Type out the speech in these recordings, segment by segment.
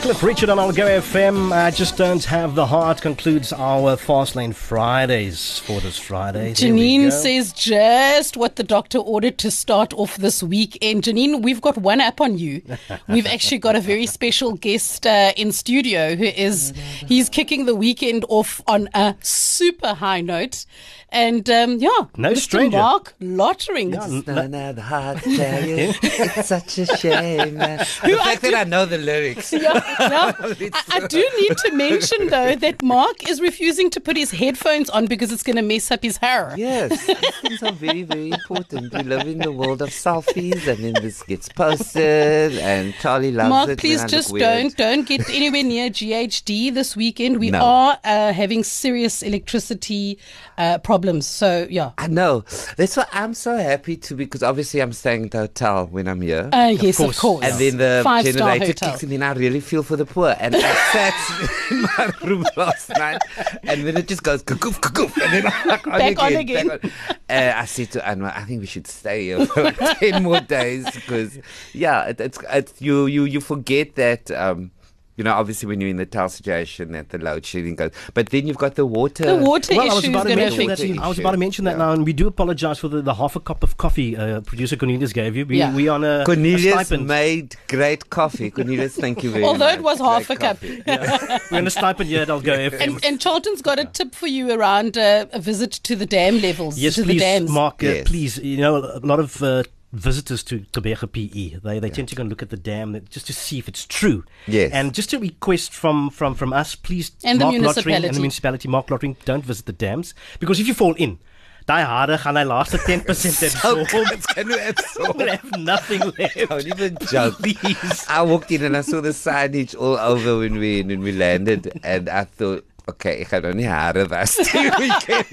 Cliff Richard on Algoa FM. I just don't have the heart concludes our Fast Lane Fridays for this Friday. Janine says just what the doctor ordered to start off this weekend. Janine, we've got one up on you. We've actually got a very special guest uh, in studio who is he's kicking the weekend off on a super high note, and um, yeah, No Mr. stranger. Marc Lottering. Don't have the heart tell you. It's such a shame. man. The fact that I know the lyrics. Yeah, yeah. I, I do need to mention though that Mark is refusing to put his headphones on because it's going to mess up his hair. Yes, these things are very, very important. We live in the world of selfies, and then this gets posted, and Charlie loves Mark, it. please just don't don't get anywhere near GHD this weekend. We No. are uh, having serious electricity uh, problems. So yeah. I know. That's why I'm so happy to because obviously I'm staying at the hotel when I'm here. Uh, yes, of course. and then the Five-star generator hotel. kicks in, and I really feel for the poor. And I sat in my room last night, and then it just goes cuckoof, cuckoof, and then I'm like, on Back on again. again. back on. Uh, I said to Anwar, I think we should stay here for 10 more days because, yeah, it, it's, it's you, you, you forget that. Um, you know, obviously, when you're in the tower situation, that the load shedding goes. But then you've got the water. The water Well, I was issue is about to mention that. you. I was about to mention that Yeah. now, and we do apologize for the, the half a cup of coffee uh, producer Cornelius gave you. We Yeah. we on a, a Cornelius stipend. made great coffee. Cornelius, thank you very Although much. Although it was half Great a cup. coffee. We're on a stipend here at Algoa FM. And, and Charlton's got a tip for you around uh, a visit to the dam levels. Yes, to please, the dams. Mark. Uh, Yes. Please, you know, a lot of uh, visitors to Tobega PE, they they tend to go and look at the dam that- just to see if it's true. Yes. And just a request from from from us, please, And the Marc Lottering and municipality. the municipality, Marc Lottering, don't visit the dams because if you fall in, daai hare gaan hy laaste 10% Oh, absorb. it's going to absorb. We'll have nothing left. Don't even joke. Please. I walked in and I saw the signage all over when we when we landed, and I thought, okay, ek gaan nou nie hare was die weekend.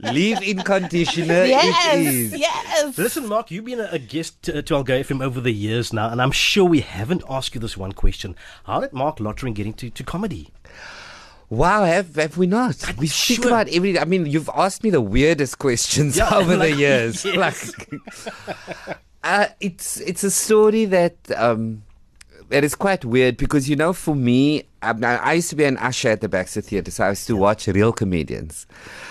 Leave-in conditioner Yes, is. yes. Listen, Mark, you've been a, a guest to, to Algoa FM over the years now, and I'm sure we haven't asked you this one question. How did Marc Lottering get into to comedy? Wow, have have we not? We speak sure. about every. I mean, you've asked me the weirdest questions Yeah, over like- the years. yes. Like, uh, it's it's a story that um that is quite weird because you know, for me, I, I used to be an usher at the Baxter Theatre, so I used to watch real comedians,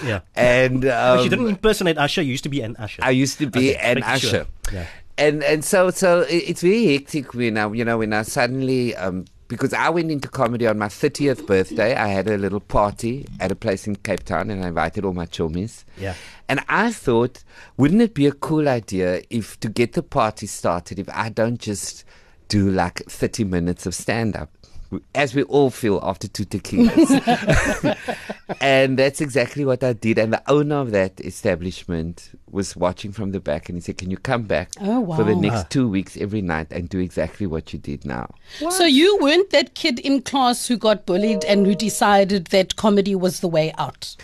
Yeah. and um, but you didn't impersonate Usher, you used to be an Usher. I used to be Okay, an usher. sure. Yeah. And and so so it's very hectic when I you know when I suddenly um because I went into comedy on my 30th birthday. I had a little party at a place in Cape Town and I invited all my chummies. Yeah. And I thought, wouldn't it be a cool idea if to get the party started, if I don't just do like 30 minutes of stand up? As we all feel after two tequilas. and that's exactly what I did. And the owner of that establishment was watching from the back and he said, Can you come back Oh, for the next two weeks every night and do exactly what you did now? So you weren't that kid in class who got bullied and who decided that comedy was the way out.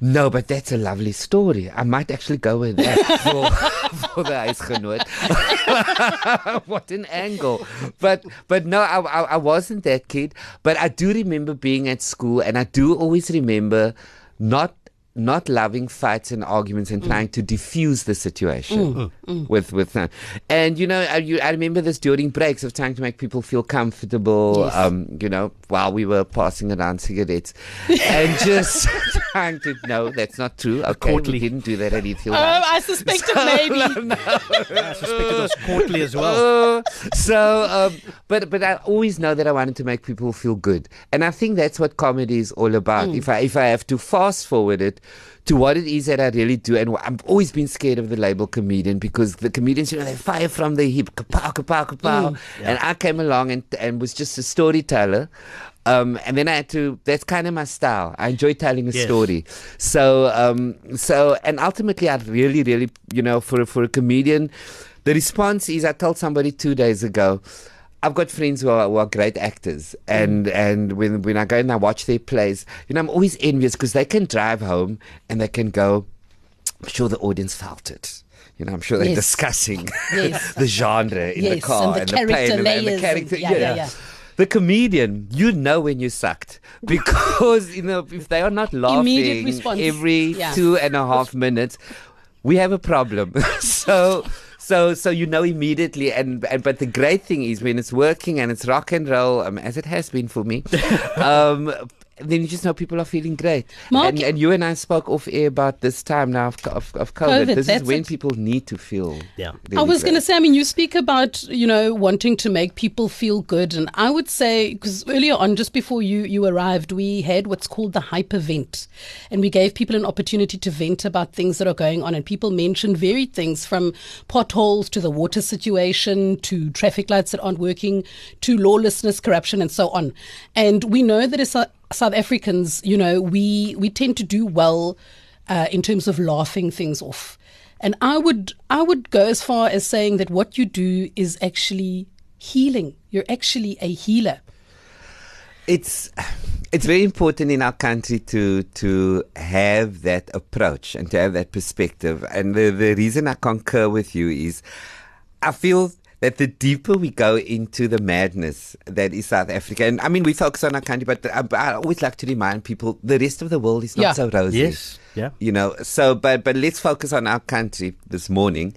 No, but that's a lovely story. I might actually go with that for, for the huisgenoot. what an angle! But but no, I, I I wasn't that kid. But I do remember being at school, and I do always remember not not loving fights and arguments and trying to diffuse the situation with with them. And you know, I, you, I remember this during breaks of trying to make people feel comfortable. Yes. Um, you know, while we were passing around cigarettes, and just trying to no, that's not true. Okay, courtly. we didn't do that at Ethiel. Oh, I suspected maybe. No, I suspect it was courtly as well. Uh, so, um, but but I always know that I wanted to make people feel good, and I think that's what comedy is all about. If I if I have to fast forward it to what it is that I really do, and I've always been scared of the label comedian because the comedians, you know, they fire from the hip, kapow, kapow, kapow, and I came along and and was just a storyteller. Um, and then I had to. That's kind of my style. I enjoy telling a Yes. story. So, um, so, and ultimately, I really, really, you know, for for a comedian, the response is I told somebody two days ago. I've got friends who are, who are great actors, and and when when I go and I watch their plays, you know, I'm always envious because they can drive home and they can go. I'm sure the audience felt it. You know, I'm sure they're Yes. discussing Yes. the genre in the car and the plane and, the- and the and- character. yeah, yeah, yeah. The comedian, you know when you sucked because you know if they are not laughing every Yeah. two and a half minutes. we have a problem. so. So, so you know immediately, and, and but the great thing is when it's working and it's rock and roll, um, as it has been for me, um, then you just know people are feeling great. Mark- and, and you and I spoke off air about this time now of, of, of COVID. COVID, this is when it. people need to feel. Yeah. I was going to say, I mean, you speak about, you know, wanting to make people feel good. And I would say, because earlier on, just before you, you arrived, we had what's called the hyper vent. And we gave people an opportunity to vent about things that are going on. And people mentioned varied things from potholes to the water situation to traffic lights that aren't working to lawlessness, corruption, and so on. And we know that as Sou- South Africans, you know, we, we tend to do well uh, in terms of laughing things off. And I would I would go as far as saying that what you do is actually healing. You're actually a healer. it's it's very important in our country to to have that approach and to have that perspective. And the, the reason I concur with you is I feel that the deeper we go into the madness that is South Africa, and I mean we focus on our country, but I, I always like to remind people the rest of the world is not Yeah. so rosy. Yes. Yeah. You know, so but but let's focus on our country this morning.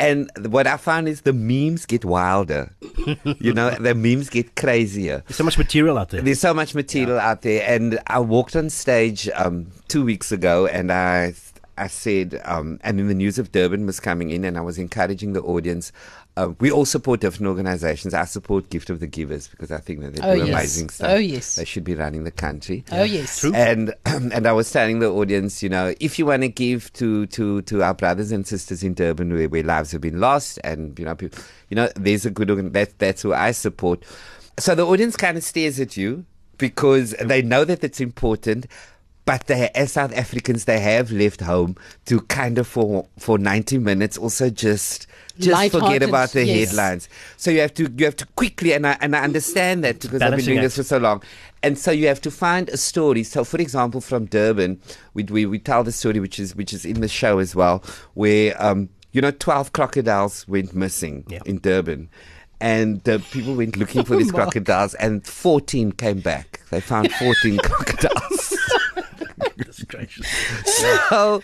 And what I found is the memes get wilder. you know, the memes get crazier. There's so much material out there. There's so much material out there, and I walked on stage um, two weeks ago, and I I said, um, and then the news of Durban was coming in, and I was encouraging the audience. Uh, we all support different organizations. I support Gift of the Givers because I think that they Oh, do yes. amazing stuff. Oh, yes. They should be running the country. Oh yes. True. And and I was telling the audience, you know, if you want to give to to to our brothers and sisters in Durban where, where lives have been lost, and you know, people, you know, there's a good organ. That that's who I support. So the audience kind of stares at you because they know that it's important. But they, as South Africans, they have left home to kind of for for ninety minutes also just just forget about the yes. headlines. So you have to you have to quickly and I and I understand that because I've been doing act. this for so long. And so you have to find a story. So, for example, from Durban, we we, we tell the story which is which is in the show as well, where um you know twelve crocodiles went missing Yeah. in Durban. And the people went looking for these Mark. crocodiles, and 14 came back. They found 14 crocodiles. That's gracious. So,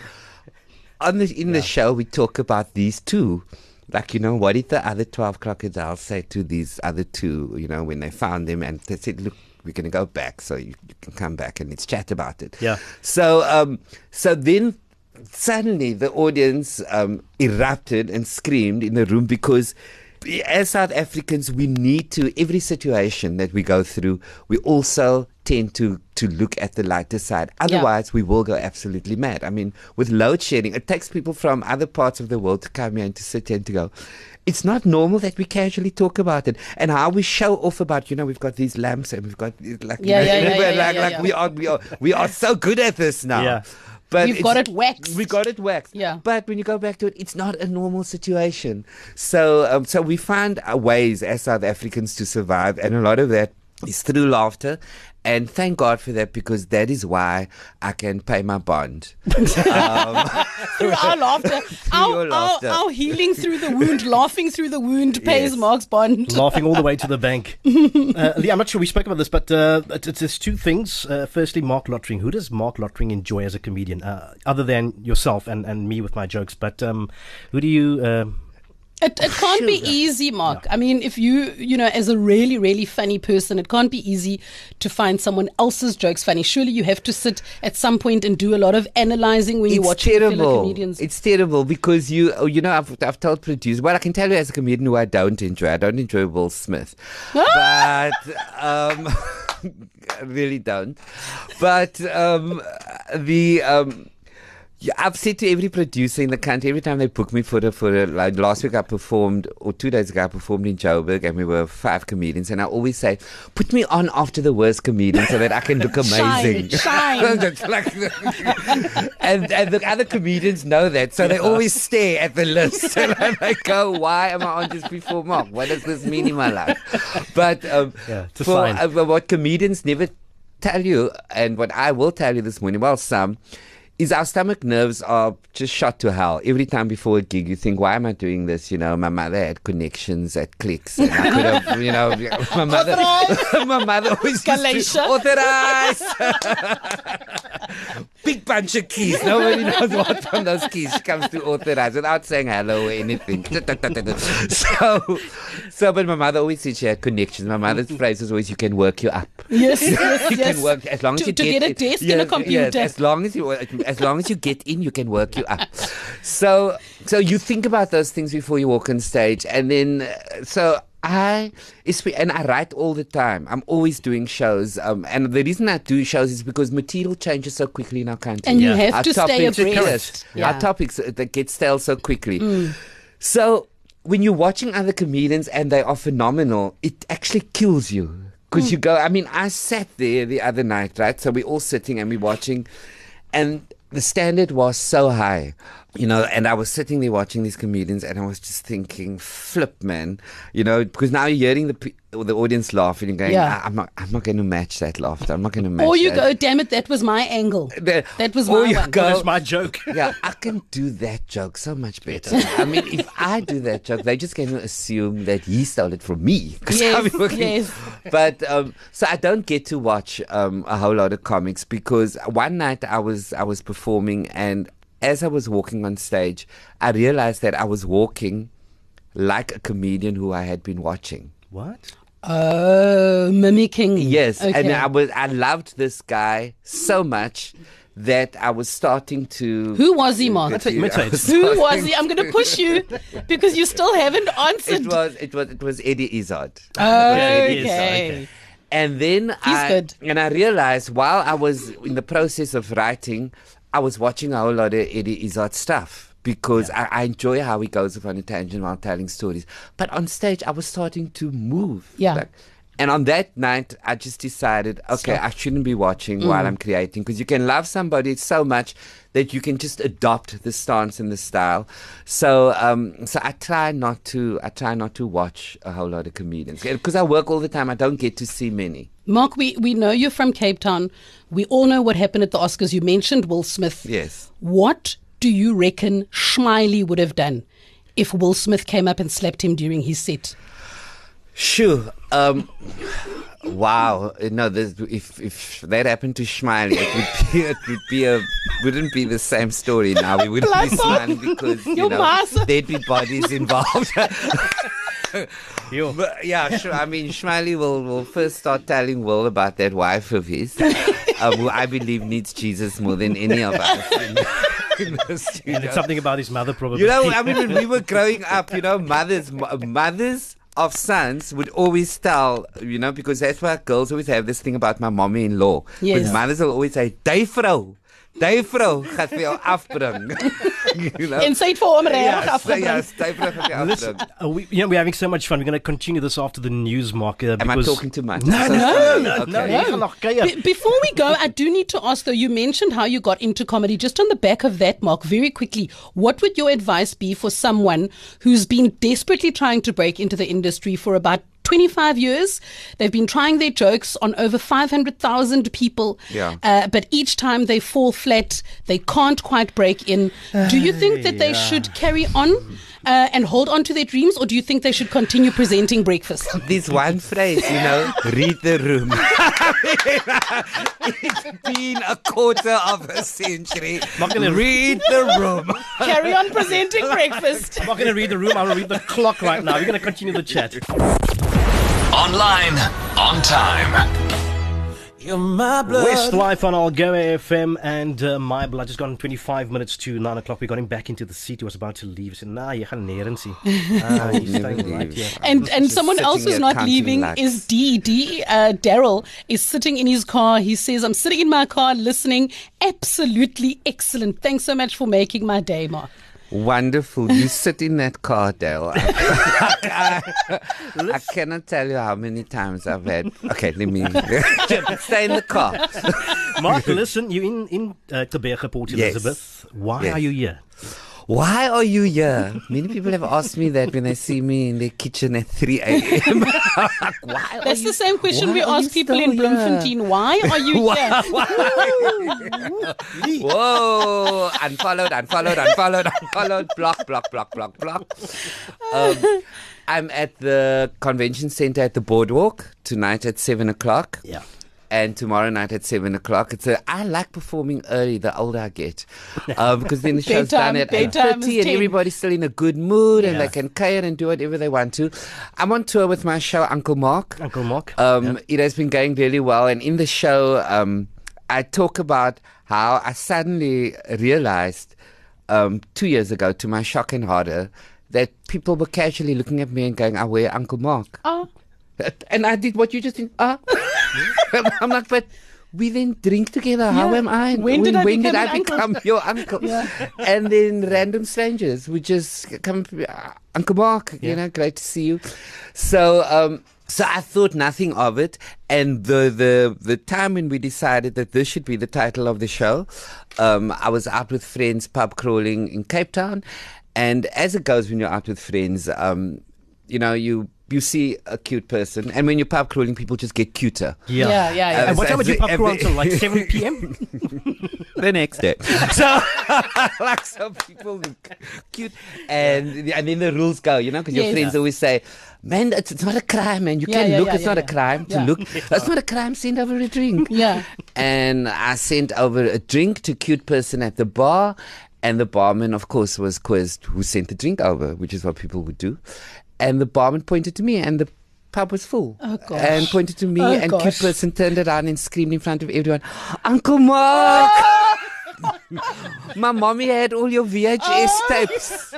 on the in the show, we talk about these two. Like, you know, what did the other 12 crocodiles say to these other two, you know, when they found them and they said, look, we're going to go back so you, you can come back and let's chat about it. Yeah. So, um, so then suddenly the audience um, erupted and screamed in the room because as South Africans, we need to, every situation that we go through, we also tend to, to look at the lighter side. Otherwise, we will go absolutely mad. I mean, with load shedding, it takes people from other parts of the world to come here and to sit here and to go, it's not normal that we casually talk about it and how we show off about, you know, we've got these lamps and we've got like, you know, yeah, yeah, we're yeah, like, yeah, like yeah. we are, we are, we are so good at this now. Yeah. But We've got it waxed. We got it waxed. Yeah. But when you go back to it, it's not a normal situation. So, um, so we find ways as South Africans to survive, and a lot of that is through laughter. And thank God for that because that is why I can pay my bond. through our laughter, our, our, laughter. our healing through the wound, laughing through the wound pays Yes. Mark's bond. Laughing all the way to the bank. uh, Lee, I'm not sure we spoke about this, but uh, it's, it's, it's two things. Uh, firstly, Marc Lottering. Who does Marc Lottering enjoy as a comedian, uh, other than yourself and, and me with my jokes? But um, who do you? It, it can't be easy, Mark. I mean, if you, you know, as a really, really funny person, it can't be easy to find someone else's jokes funny. Surely you have to sit at some point and do a lot of analyzing when you it's watch terrible. comedians. It's terrible because you, oh, you know, I've, I've told producers. Well, I can tell you as a comedian who I don't enjoy. I don't enjoy Will Smith, but um, I really don't. But um, the um, yeah, I've said to every producer in the country every time they book me for a for a like last week I performed or two days ago I performed in Joburg and we were five comedians and I always say put me on after the worst comedian so that I can look amazing. Shine, shine. Like the- and and the other comedians know that, so they always stare at the list and they go, "Why am I on just before Mark? What does this mean in my life?" But um, Yeah, for uh, what comedians never tell you, and what I will tell you this morning, well, some. Is our stomach nerves are just shot to hell. Every time before a gig, you think, why am I doing this? You know, my mother had connections at Clicks. And I could have, you know, my mother, my mother always used to authorize. big bunch of keys. Nobody knows what's on those keys. She comes to authorize without saying hello or anything. so, so, but my mother always said she had connections. My mother's mm. phrase was always, "You can work you up." Yes, yes, you yes. can work as long as you to get, get a desk and a computer. Yes, as long as you as long as you get in, you can work you up. So so you think about those things before you walk on stage, and then so. I espe- and I write all the time. I'm always doing shows, um, and the reason I do shows is because material changes so quickly in our country. And you Yeah. have Our to stay topics- abreast. Yeah. Our topics uh, that get stale so quickly. So when you're watching other comedians and they are phenomenal, it actually kills you because you go. I mean, I sat there the other night, right? So we're all sitting and we're watching, and the standard was so high, you know. And I was sitting there watching these comedians, and I was just thinking, "Flip, man," you know, because now you're hearing the the audience laugh, and you're going, Yeah. I- "I'm not, I'm not going to match that laughter. I'm not going to match." That. Or you that. go, damn it, that was my angle. The- That was my you one. go- That's my joke. yeah, I can do that joke so much better. I mean, if I do that joke, they just going to assume that he stole it from me. Yes, yes. But um, so I don't get to watch um, a whole lot of comics because one night I was I was performing and as I was walking on stage, I realized that I was walking like a comedian who I had been watching. What? Oh, mimicking. Yes, and I was I loved this guy so much that I was starting to. Who was he, Mark? That's what. Who was he? I'm going to push you because you still haven't answered. It was it was it was Eddie Izzard. Yeah, it is, okay. okay. And then I good. and I realized while I was in the process of writing, I was watching a whole lot of Eddie Izzard stuff because I, I enjoy how he goes off on a tangent while telling stories. But on stage, I was starting to move. Yeah. Like- and on that night, I just decided, okay, I shouldn't be watching Mm. while I'm creating because you can love somebody so much that you can just adopt the stance and the style. So, um, so I try not to, I try not to watch a whole lot of comedians because I work all the time. I don't get to see many. Mark, we, we know you're from Cape Town. We all know what happened at the Oscars. You mentioned Will Smith. Yes. What do you reckon Schmiley would have done if Will Smith came up and slapped him during his set? Sure. Um, wow. No, this, if if that happened to Schmiley, it would be it would be a wouldn't be the same story now. We wouldn't be Bless smiling because you Your know master. there'd be bodies involved. Yo. But yeah, sure. I mean, Schmiley will, will first start telling Will about that wife of his, uh, who I believe needs Jesus more than any of us. In, in the studio. And it's something about his mother, probably. You know, I mean, when we were growing up, you know, mothers, mothers of sons would always tell, you know, because that's why girls always have this thing about my mommy-in-law. Yes. Because mothers will always say, "Die vrou, die vrou gaat vir jou afbring." you know. En sy het vir hom reg Yes, afgebring. yes, die vrou Listen, uh, we, you know, we're having so much fun. We're going to continue this after the news, Mark. Uh, Am I talking too much? No, I'm no, no, Okay. no. jy gaan nog kuier. Be- before we go, I do need to ask though, you mentioned how you got into comedy. Just on the back of that, Mark, very quickly, what would your advice be for someone who's been desperately trying to break into the industry for about 25 years? They've been trying their jokes on over 500,000 people. Yeah. Uh, but each time they fall flat, they can't quite break in. Do you think that they should carry on uh, and hold on to their dreams, or do you think they should continue presenting breakfast? This one phrase, you know, read the room. it's been a quarter of a century. Not gonna- read the room. Carry on presenting breakfast. I'm not going to read the room. I'm going to read the clock right now. We're going to continue the chat. Online, on time. You're my West Life on Algoa FM and uh, my blood just gone 25 minutes to 9 o'clock. We got him back into the seat. He was about to leave. He said, nah, you gaan neer see. Ah, he's staying right leave. here. and and someone else who's not leaving lakhs. is D. D. Uh, Daryl is sitting in his car. He says, "I'm sitting in my car listening. Absolutely excellent. Thanks so much for making my day, Mark." Wonderful. You sit in that car, Dale. I, I cannot tell you how many times I've had. Okay, let me stay in the car. Mark, listen, you in, in uh, Port Yes. Elizabeth. Why Yes. are you here? Why are you here? Many people have asked me that when they see me in their kitchen at 3 a.m. Like, why That's the same question we ask people in? Bloemfontein. Why are you here? Whoa! Unfollowed, unfollowed, unfollowed, unfollowed. Block, block, block, block, block. Um, I'm at the convention center at the boardwalk tonight at seven o'clock. Yeah. And tomorrow night at seven o'clock. It's a, I like performing early the older I get, um, because then the show's done at eight bedtime thirty, and 10. everybody's still in a good mood, and they can care and do whatever they want to. I'm on tour with my show Uncle Mark. Uncle Mark. Um, It has been going really well, and in the show, um, I talk about how I suddenly realized um, two years ago, to my shock and horror, that people were casually looking at me and going, "I wear Uncle Mark," Oh. and I did what you just did. Ah, And I'm like, but. We then drink together. How am I? When did I when become did I become your uncle? And then random strangers would just come, uh, Uncle Mark, you know, great to see you. So, um, so I thought nothing of it, and the the the time when we decided that this should be the title of the show, um, I was out with friends pub crawling in Cape Town, and as it goes when you're out with friends, um, you know you. You see a cute person, and when you're pub crawling, people just get cuter. yeah. Yeah, yeah, yeah. And what time would you pop Every- around till like 7 p.m.? the next day. So, like some people look cute, and and then the rules go, you know, because your Yes. friends always say, "Man, it's, it's not a crime, man. You Yeah, can yeah, look. yeah, it's yeah, not a yeah. crime to Yeah. look. It's not a crime. Send over a drink." Yeah. And I sent over a drink to cute person at the bar, and the barman, of course, was quizzed who sent the drink over, which is what people would do. And the barman pointed to me, and the pub was full. Oh, gosh. And pointed to me, Oh, and cute gosh. person turned around and screamed in front of everyone, "Uncle Mark!" My mommy had all your VHS oh, tapes.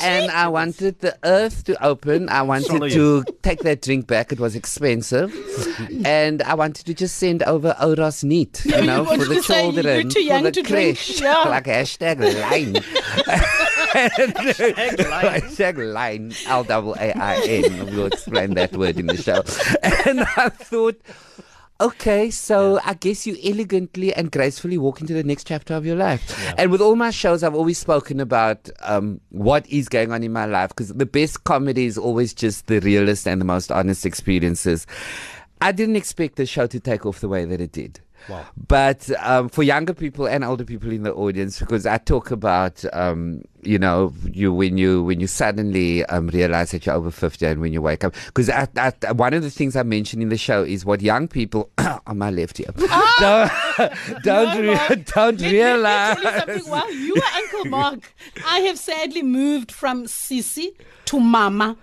And I wanted the earth to open. I wanted Swallow to take that drink back. It was expensive. and I wanted to just send over Oros Neat, you you know, for the to say you're children. too young for the to drink. creche. Yeah. Like hashtag line. hashtag line. L double A I N. We'll explain that word in the show. And I thought, Okay, so I guess you elegantly and gracefully walk into the next chapter of your life. And with all my shows, I've always spoken about um, what is going on in my life because the best comedy is always just the realest and the most honest experiences. I didn't expect the show to take off the way that it did. Wow. But um, for younger people and older people in the audience, because I talk about, um, you know, you when you when you suddenly um, realize that you're over fifty and when you wake up, because I, I, one of the things I mentioned in the show is what young people on my left here don't don't, No, re- don't Let realize. Let me tell you something. While you are Uncle Mark, I have sadly moved from Sisi to Mama.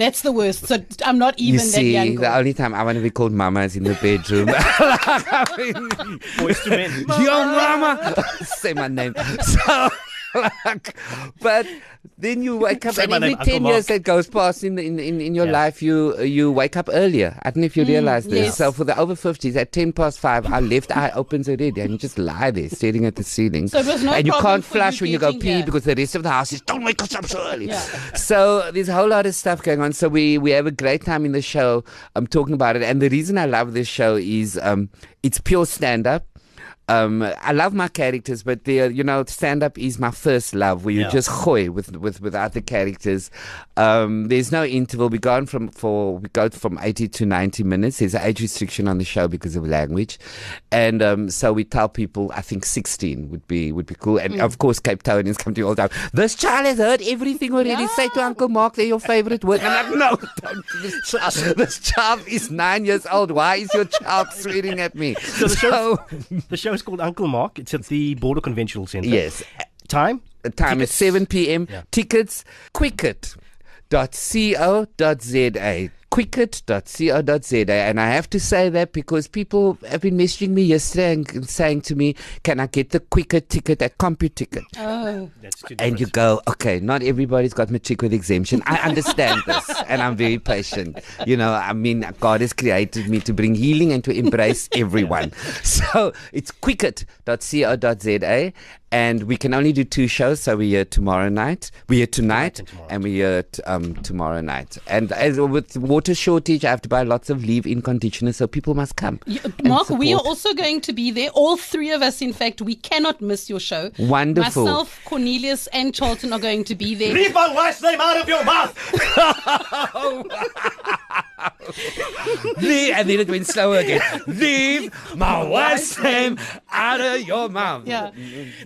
That's the worst. So I'm not even You that see, young. the only time I want to be called mama is in the bedroom. Boys to men. Yo, mama, say my name. So, like, but then you wake up, Say and every name, Uncle ten years Mark. that goes past in, in in in your Yeah. life, you you wake up earlier. I don't know if you realize this. Mm, yes. So for the over fifties, at ten past five, our left eye opens already, and you just lie there staring at the ceiling. So it was no and you can't for you flush when you go pee here. because the rest of the house is don't wake us up so early. Yeah. So there's a whole lot of stuff going on. So we we have a great time in the show. I'm talking about it, and the reason I love this show is um, it's pure stand up. Um, I love my characters, but they you know, stand up is my first love. Where you Yeah. just hoy with with with other characters. Um, there's no interval. We go from for we go from 80 to 90 minutes. There's an age restriction on the show because of language, and um, so we tell people I think 16 would be would be cool. And of course, Cape Townians come to you all the time. This child has heard everything already. Say to Uncle Mark, they're your favorite word. And I'm like, no, don't. This child, this child is nine years old. Why is your child swearing at me? So the show, the show is called Uncle Mark. It's at the Boardwalk Convention Centre. yes. Time? The time is 7 p.m. Yeah. Tickets, quicket.co.za. Quicket.co.za. And I have to say that because people have been messaging me yesterday and saying to me, Can I get the quicker ticket at CompuTicket? Oh, That's too And you go, okay, not everybody's got matric with exemption. I understand this, and I'm very patient. You know, I mean, God has created me to bring healing and to embrace everyone. So it's quicket.co.za, and we can only do two shows. So we're here tomorrow night, we're here tonight, and tomorrow. and we're here t- um, tomorrow night. And as with water shortage, I have to buy lots of leave-in conditioner, so people must come. You- and Mark, we are also going to be there. All three of us, in fact, we cannot miss your show. Wonderful. Myself, Cornelius, and Charlton are going to be there. Leave my wife's name out of your mouth! Leave, and then it went slower again. Leave my wife's name out of your mouth. Yeah.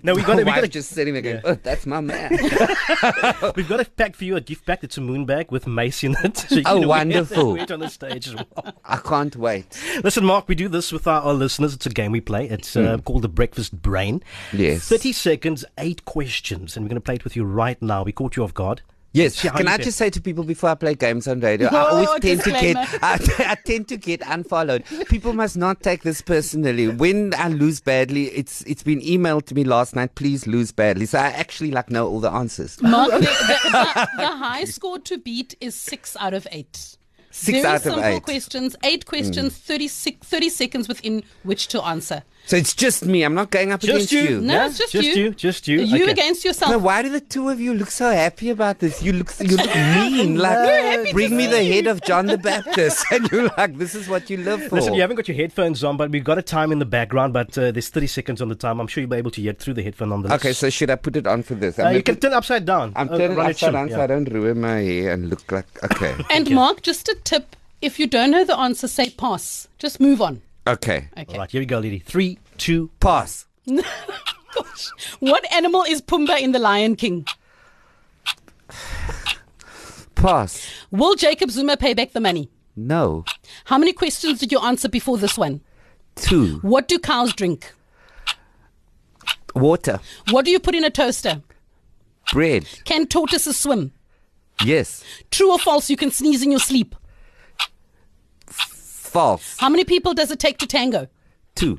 No, we got My we got wife a, just sitting there going, oh, that's my man. we've got a pack for you, a gift pack. It's a moon bag with mace in it. So you Oh, can wear that- wonderful. wear it on the stage as well. I can't wait. Listen, Mark, we do this with our, our listeners. It's a game we play. It's uh, called the Breakfast Brain. Yes. 30 seconds, eight questions, and we're going to play it with you right now. We caught you off guard. Yes. Can I just say to people before I play games on radio, I Oh, always tend to get. I, I tend to get unfollowed. People must not take this personally. When I lose badly, it's it's been emailed to me last night. Please lose badly. So I actually like know all the answers. Mark, the, the, the, the high score to beat is six out of eight. Six Very out of simple eight. Questions, eight questions, mm. 36, 30 seconds within which to answer. So it's just me. I'm not going up Just against you. you. No, Yeah, it's just, you. just you. you, just you. You Okay. against yourself. Now, why do the two of you look so happy about this? You look, you look mean. Like, happy bring to me see the head of John the Baptist, and you're like, this is what you live for. Listen, you haven't got your headphones on, but we've got a time in the background. But uh, there's 30 seconds on the time. I'm sure you'll be able to hear through the headphone on the okay, so should I put it on for this? uh, you can turn upside down. I'm Uh, turning upside shim, down so. I don't ruin my hair and look like okay. and Mark, just a tip if you don't know the answer, say pass. Just move on. Okay. Okay. All right, here we go, lady. Three, two. Pass. Gosh. What animal is Pumbaa in The Lion King? Pass. Will Jacob Zuma pay back the money? No. How many questions did you answer before this one? Two. What do cows drink? Water. What do you put in a toaster? Bread. Can tortoises swim? Yes. True or false, you can sneeze in your sleep. False. How many people does it take to tango? Two.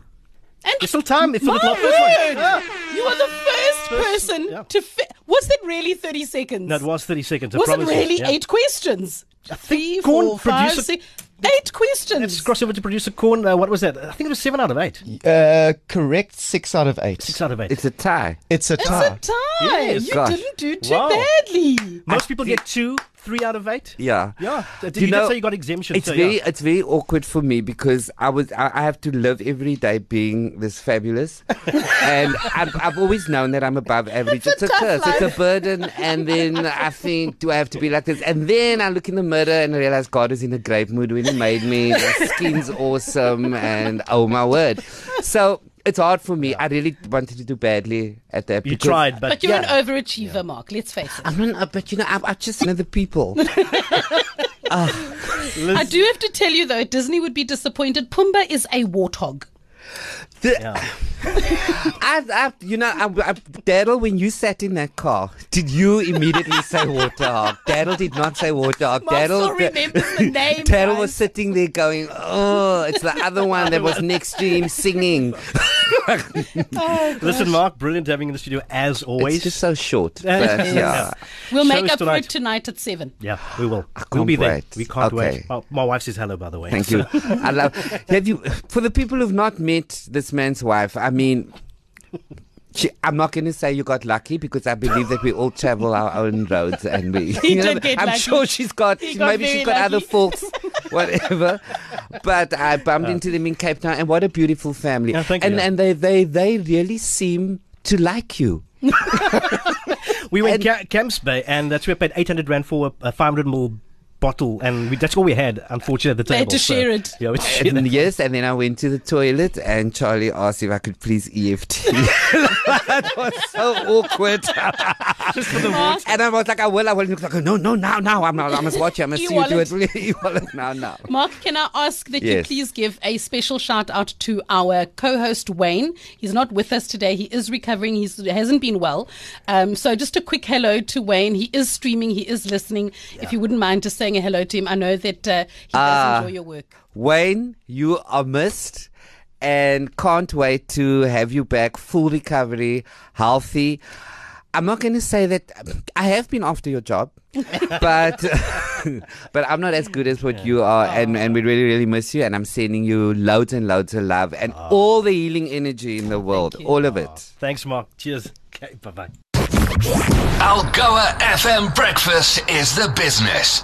There's still time. If My the first one. Yeah. You are the first person yeah. to. Fi- was it really 30 seconds? That was 30 seconds. I was it promise you. really Yeah. eight questions? Three, Go on, four, producer- six, eight questions. Let's cross over to producer Corn. Uh, what was that? I think it was seven out of eight. Uh, correct, six out of eight. Six out of eight. It's a tie. It's a tie. It's a tie. Yes. you Gosh. didn't do too Wow. badly. Most people get two, three out of eight. Yeah. Yeah. Did Do you, you did know, say you got exemption? It's so, very, yeah. it's very awkward for me because I was, I, I have to live every day being this fabulous, and I've, I've always known that I'm above average. It's, a, tough curse, it's a burden, and then I think, do I have to be like this? And then I look in the mirror and I realize God is in a great mood when He made me. The skin's awesome, and oh my word! So it's hard for me. I really wanted to do badly at that. You because tried, but, But you're yeah. an overachiever, Mark. Let's face it. I'm not, uh, but you know, ah. I, I just know the people. I do have to tell you though, Disney would be disappointed. Pumbaa is a warthog. The- Yeah. I, I, you know, I, I, Daryl, when you sat in that car, did you immediately say Waterhog? Daryl did not say Waterhog. Mark Daryl, still remembers the name, Daryl was sitting there going, "Oh, it's the other one that was next to him singing." Oh, Listen, Mark, brilliant having you in the studio as always. It's just so short. Yeah. But, yeah. We'll Show make us up for it tonight at seven. yeah, we will. I we'll can't be there. We can't Okay. wait. Oh, my wife says hello, by the way. Thank you. I love. Have you? For the people who've not met this man's wife, I mean. She, I'm not going to say you got lucky because I believe that we all travel our own roads and we. He you know, did get I'm lucky. sure she's got. He got maybe very she's got other faults, whatever. But I bumped into them in Cape Town, and what a beautiful family. Yeah, thank you. and and they they they really seem to like you. We went Ca- Camps Bay, and that's where we paid 800 Rand for a, a 500 ml bottle, and we, that's all we had, unfortunately, at the They table. had to so- share it. Yeah, we had to share And yes, and then I went to the toilet, and Charlie asked if I could please EFT. that was so awkward. Just for the Mark, And I was like, I will, I will. And he was like, no, no, now, now. I'm, not, I must watch you. I must see you do it. E-wallet. E-wallet now, now. Mark, can I ask that you please give a special shout out to our co-host Wayne? He's not with us today. He is recovering. He's, he hasn't been well. Um, so just a quick hello to Wayne. He is streaming. He is listening. If you wouldn't mind just saying a hello to him, I know that uh, he does Ah. enjoy your work. Wayne, you are missed and can't wait to have you back, full recovery, healthy. I'm not going to say that I have been after your job, but but I'm not as good as what you are, and, and we really really miss you. And I'm sending you loads and loads of love and all the healing energy in the world, all of it. Thanks, Mark. Cheers. Okay, bye bye. Algoa FM breakfast is the business.